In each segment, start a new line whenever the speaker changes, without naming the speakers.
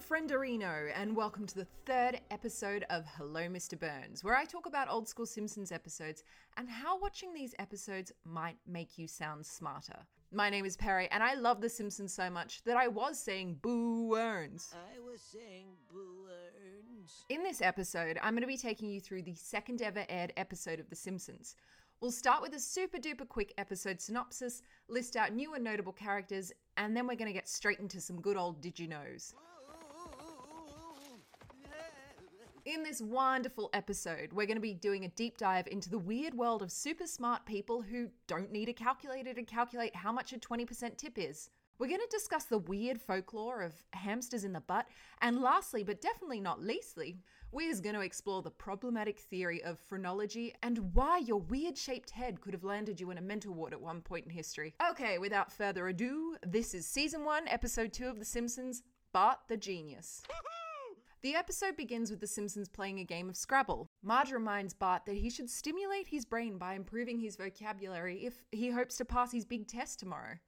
frienderino, and welcome to the third episode of Hello, Mr. Burns, where I talk about old school Simpsons episodes and how watching these episodes might make you sound smarter. My name is Perrie, and I love The Simpsons so much that I was saying Boo Earns.
I was saying Boo Earns.
In this episode, I'm going to be taking you through the second ever aired episode of The Simpsons. We'll start with a super duper quick episode synopsis, list out new and notable characters, and then we're going to get straight into some good old did you knows. In this wonderful episode, we're going to be doing a deep dive into the weird world of super smart people who don't need a calculator to calculate how much a 20% tip is. We're going to discuss the weird folklore of hamsters in the butt, and lastly, but definitely not leastly, we're going to explore the problematic theory of phrenology and why your weird shaped head could have landed you in a mental ward at one point in history. Okay, without further ado, this is season 1, episode 2 of The Simpsons Bart the Genius. The episode begins with The Simpsons playing a game of Scrabble. Marge reminds Bart that he should stimulate his brain by improving his vocabulary if he hopes to pass his big test tomorrow.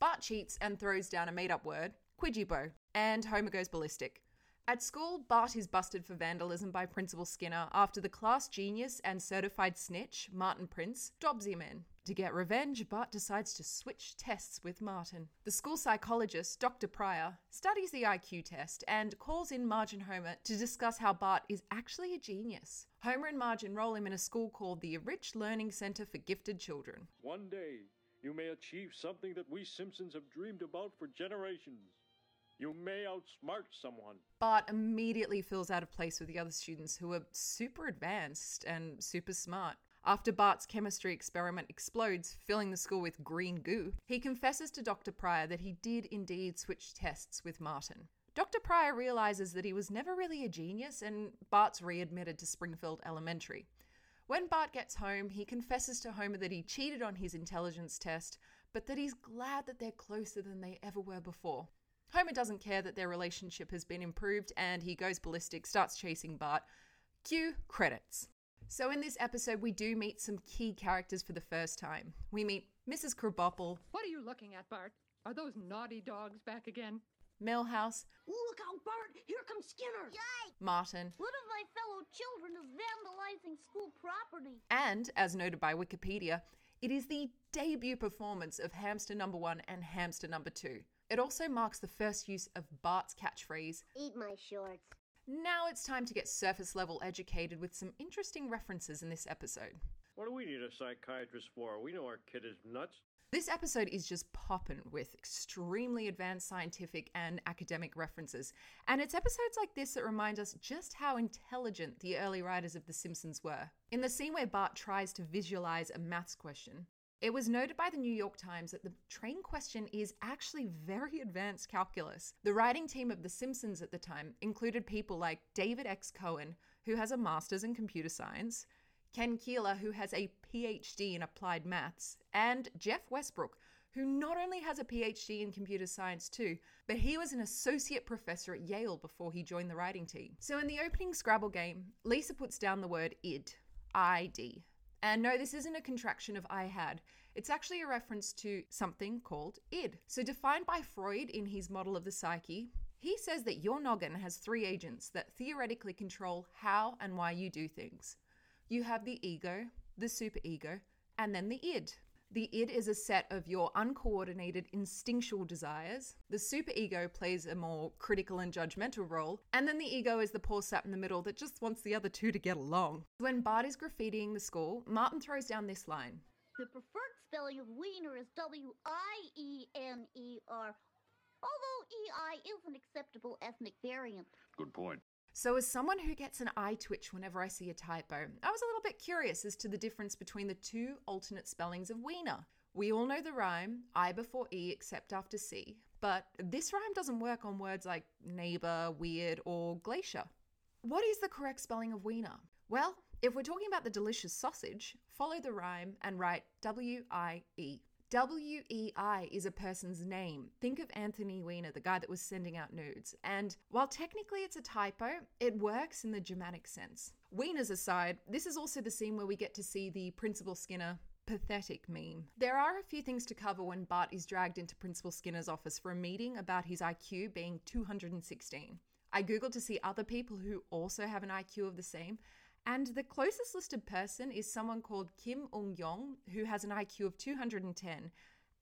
Bart cheats and throws down a made up word, Kwyjibo, and Homer goes ballistic. At school, Bart is busted for vandalism by Principal Skinner after the class genius and certified snitch, Martin Prince, dobs him in. To get revenge, Bart decides to switch tests with Martin. The school psychologist, Dr. Pryor, studies the IQ test and calls in Marge and Homer to discuss how Bart is actually a genius. Homer and Marge enroll him in a school called the Enriched Learning Center for Gifted Children.
One day, you may achieve something that we Simpsons have dreamed about for generations. You may outsmart someone.
Bart immediately feels out of place with the other students who are super advanced and super smart. After Bart's chemistry experiment explodes, filling the school with green goo, he confesses to Dr. Pryor that he did indeed switch tests with Martin. Dr. Pryor realizes that he was never really a genius, and Bart's readmitted to Springfield Elementary. When Bart gets home, he confesses to Homer that he cheated on his intelligence test, but that he's glad that they're closer than they ever were before. Homer doesn't care that their relationship has been improved and he goes ballistic, starts chasing Bart. Cue credits. So, in this episode, we do meet some key characters for the first time. We meet Mrs. Krabappel,
What are you looking at, Bart? Are those naughty dogs back again?
Milhouse,
Look out, Bart! Here comes Skinner!
Martin,
One of my fellow children is vandalizing school property.
and, as noted by Wikipedia, it is the debut performance of Hamster Number One and Hamster Number Two. It also marks the first use of Bart's catchphrase,
Eat my shorts.
Now it's time to get surface level educated with some interesting references in this episode.
What do we need a psychiatrist for? We know our kid is nuts.
This episode is just poppin' with extremely advanced scientific and academic references. And it's episodes like this that remind us just how intelligent the early writers of The Simpsons were. In the scene where Bart tries to visualize a maths question, it was noted by the New York Times that the train question is actually very advanced calculus. The writing team of The Simpsons at the time included people like David X. Cohen, who has a master's in computer science, Ken Keeler, who has a PhD in applied maths, and Jeff Westbrook, who not only has a PhD in computer science too, but he was an associate professor at Yale before he joined the writing team. So in the opening Scrabble game, Lisa puts down the word id, ID. And no, this isn't a contraction of I had. It's actually a reference to something called id. So, defined by Freud in his model of the psyche, he says that your noggin has three agents that theoretically control how and why you do things. You have the ego, the superego, and then the id. The id is a set of your uncoordinated instinctual desires. The superego plays a more critical and judgmental role. And then the ego is the poor sap in the middle that just wants the other two to get along. When Bart is graffitiing the school, Martin throws down this line
The preferred spelling of wiener is W I E N E R, although E I is an acceptable ethnic variant.
Good point.
So, as someone who gets an eye twitch whenever I see a typo, I was a little bit curious as to the difference between the two alternate spellings of wiener. We all know the rhyme, I before E except after C, but this rhyme doesn't work on words like neighbor, weird, or glacier. What is the correct spelling of wiener? Well, if we're talking about the delicious sausage, follow the rhyme and write W I E. W E I is a person's name. Think of Anthony Weiner, the guy that was sending out nudes. And while technically it's a typo, it works in the Germanic sense. Wieners aside, this is also the scene where we get to see the Principal Skinner pathetic meme. There are a few things to cover when Bart is dragged into Principal Skinner's office for a meeting about his IQ being 216. I googled to see other people who also have an IQ of the same, and the closest listed person is someone called Kim Ung Yong, who has an IQ of 210.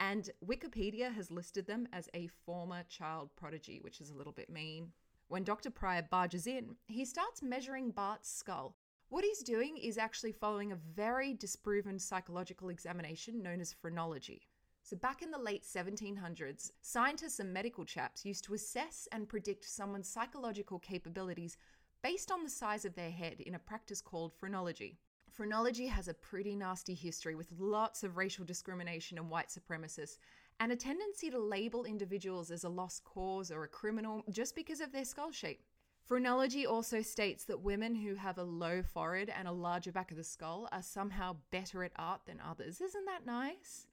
And Wikipedia has listed them as a former child prodigy, which is a little bit mean. When Dr. Pryor barges in, he starts measuring Bart's skull. What he's doing is actually following a very disproven psychological examination known as phrenology. So, back in the late 1700s, scientists and medical chaps used to assess and predict someone's psychological capabilities based on the size of their head in a practice called phrenology. Phrenology has a pretty nasty history with lots of racial discrimination and white supremacists, and a tendency to label individuals as a lost cause or a criminal just because of their skull shape. Phrenology also states that women who have a low forehead and a larger back of the skull are somehow better at art than others. Isn't that nice?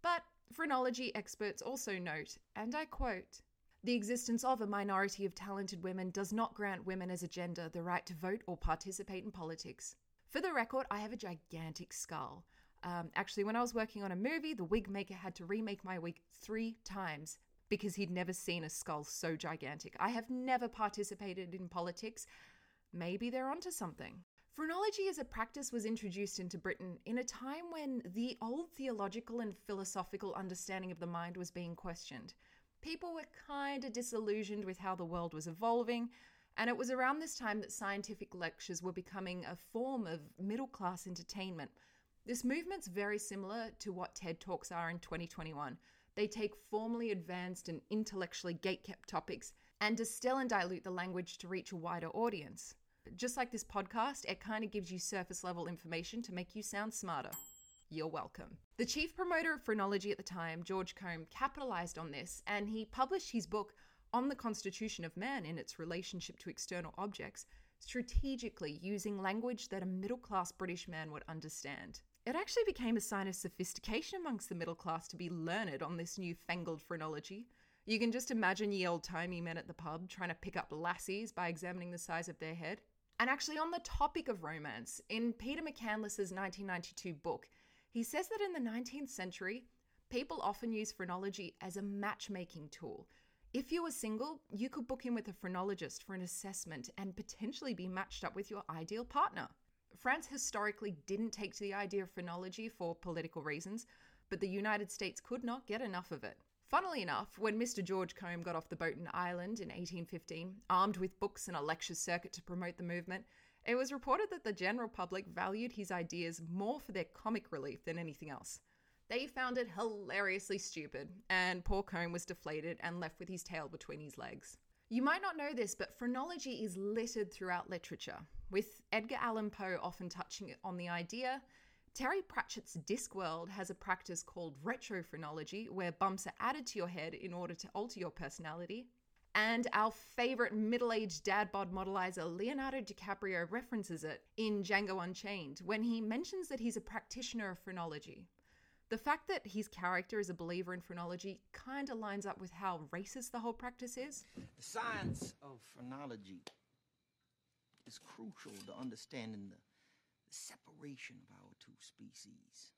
But phrenology experts also note, and I quote, the existence of a minority of talented women does not grant women as a gender the right to vote or participate in politics. For the record, I have a gigantic skull. Um, actually, when I was working on a movie, the wig maker had to remake my wig three times because he'd never seen a skull so gigantic. I have never participated in politics. Maybe they're onto something. Phrenology as a practice was introduced into Britain in a time when the old theological and philosophical understanding of the mind was being questioned. People were kind of disillusioned with how the world was evolving, and it was around this time that scientific lectures were becoming a form of middle class entertainment. This movement's very similar to what TED Talks are in 2021. They take formally advanced and intellectually gatekept topics and distill and dilute the language to reach a wider audience. Just like this podcast, it kind of gives you surface level information to make you sound smarter. You're welcome. The chief promoter of phrenology at the time, George Combe, capitalized on this and he published his book on the constitution of man in its relationship to external objects, strategically using language that a middle class British man would understand. It actually became a sign of sophistication amongst the middle class to be learned on this new fangled phrenology. You can just imagine ye old timey men at the pub trying to pick up lassies by examining the size of their head. And actually, on the topic of romance, in Peter McCandless's 1992 book, he says that in the 19th century, people often use phrenology as a matchmaking tool if you were single, you could book in with a phrenologist for an assessment and potentially be matched up with your ideal partner. France historically didn't take to the idea of phrenology for political reasons, but the United States could not get enough of it. Funnily enough, when Mr. George Combe got off the boat in Ireland in 1815, armed with books and a lecture circuit to promote the movement, it was reported that the general public valued his ideas more for their comic relief than anything else. They found it hilariously stupid, and poor Combe was deflated and left with his tail between his legs. You might not know this, but phrenology is littered throughout literature, with Edgar Allan Poe often touching on the idea. Terry Pratchett's Discworld has a practice called retrophrenology, where bumps are added to your head in order to alter your personality. And our favorite middle aged dad bod modelizer, Leonardo DiCaprio, references it in Django Unchained when he mentions that he's a practitioner of phrenology. The fact that his character is a believer in phrenology kind of lines up with how racist the whole practice is.
The science of phrenology is crucial to understanding the, the separation of our two species.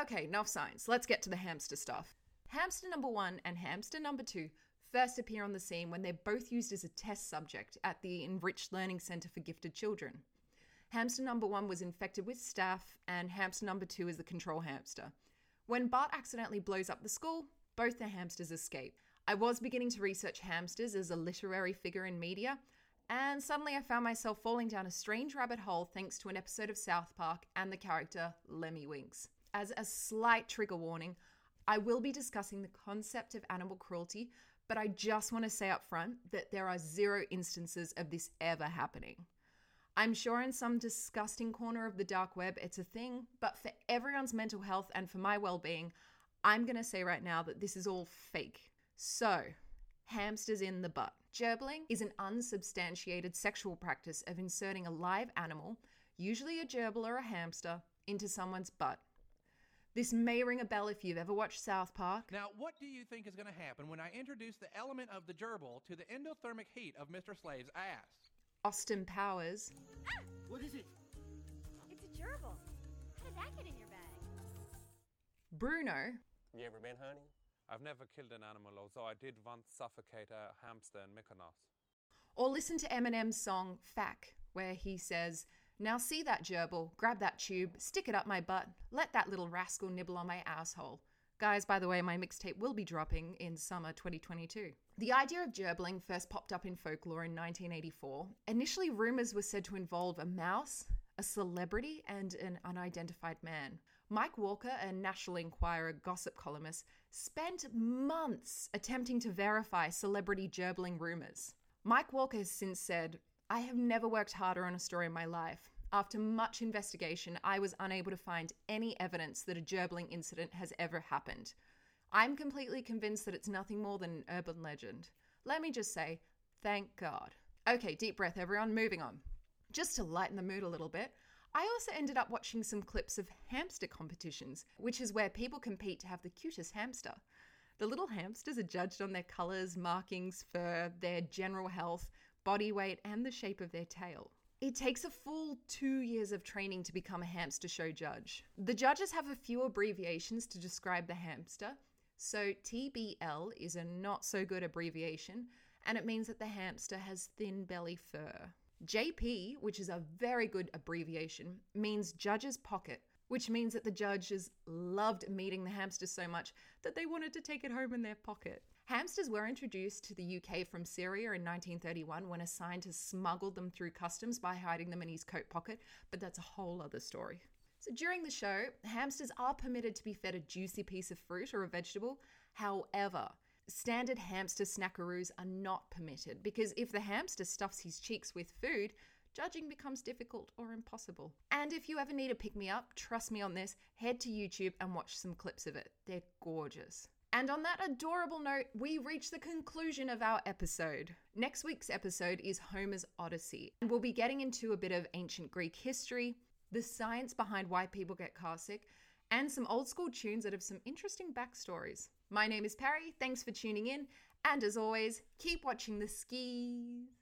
Okay, enough science. Let's get to the hamster stuff. Hamster number one and hamster number two first appear on the scene when they're both used as a test subject at the Enriched Learning Center for Gifted Children. Hamster number one was infected with staph, and hamster number two is the control hamster. When Bart accidentally blows up the school, both the hamsters escape. I was beginning to research hamsters as a literary figure in media, and suddenly I found myself falling down a strange rabbit hole thanks to an episode of South Park and the character Lemmiwinks. As a slight trigger warning, I will be discussing the concept of animal cruelty, but I just want to say up front that there are zero instances of this ever happening. I'm sure in some disgusting corner of the dark web it's a thing, but for everyone's mental health and for my well being, I'm going to say right now that this is all fake. So, hamsters in the butt. Gerbling is an unsubstantiated sexual practice of inserting a live animal, usually a gerbil or a hamster, into someone's butt. This may ring a bell if you've ever watched South Park.
Now, what do you think is going to happen when I introduce the element of the gerbil to the endothermic heat of Mr. Slave's ass?
Austin Powers. Ah!
What is it?
It's a gerbil. How did that get in your bag?
Bruno.
You ever been hunting?
I've never killed an animal, although I did once suffocate a hamster in Mykonos.
Or listen to Eminem's song Fack, where he says, Now see that gerbil, grab that tube, stick it up my butt, let that little rascal nibble on my asshole. Guys, by the way, my mixtape will be dropping in summer 2022. The idea of gerbling first popped up in folklore in 1984. Initially, rumors were said to involve a mouse, a celebrity, and an unidentified man. Mike Walker, a National Enquirer gossip columnist, spent months attempting to verify celebrity gerbling rumors. Mike Walker has since said, I have never worked harder on a story in my life. After much investigation, I was unable to find any evidence that a gerbling incident has ever happened. I'm completely convinced that it's nothing more than an urban legend. Let me just say, thank God. Okay, deep breath, everyone, moving on. Just to lighten the mood a little bit, I also ended up watching some clips of hamster competitions, which is where people compete to have the cutest hamster. The little hamsters are judged on their colours, markings, fur, their general health, body weight, and the shape of their tail. It takes a full two years of training to become a hamster show judge. The judges have a few abbreviations to describe the hamster. So, TBL is a not so good abbreviation, and it means that the hamster has thin belly fur. JP, which is a very good abbreviation, means judge's pocket, which means that the judges loved meeting the hamster so much that they wanted to take it home in their pocket. Hamsters were introduced to the UK from Syria in 1931 when a scientist smuggled them through customs by hiding them in his coat pocket, but that's a whole other story. So during the show, hamsters are permitted to be fed a juicy piece of fruit or a vegetable. However, standard hamster snackaroos are not permitted because if the hamster stuffs his cheeks with food, judging becomes difficult or impossible. And if you ever need a pick me up, trust me on this, head to YouTube and watch some clips of it. They're gorgeous. And on that adorable note, we reach the conclusion of our episode. Next week's episode is Homer's Odyssey, and we'll be getting into a bit of ancient Greek history, the science behind why people get carsick, and some old school tunes that have some interesting backstories. My name is Perrie, thanks for tuning in, and as always, keep watching the skis.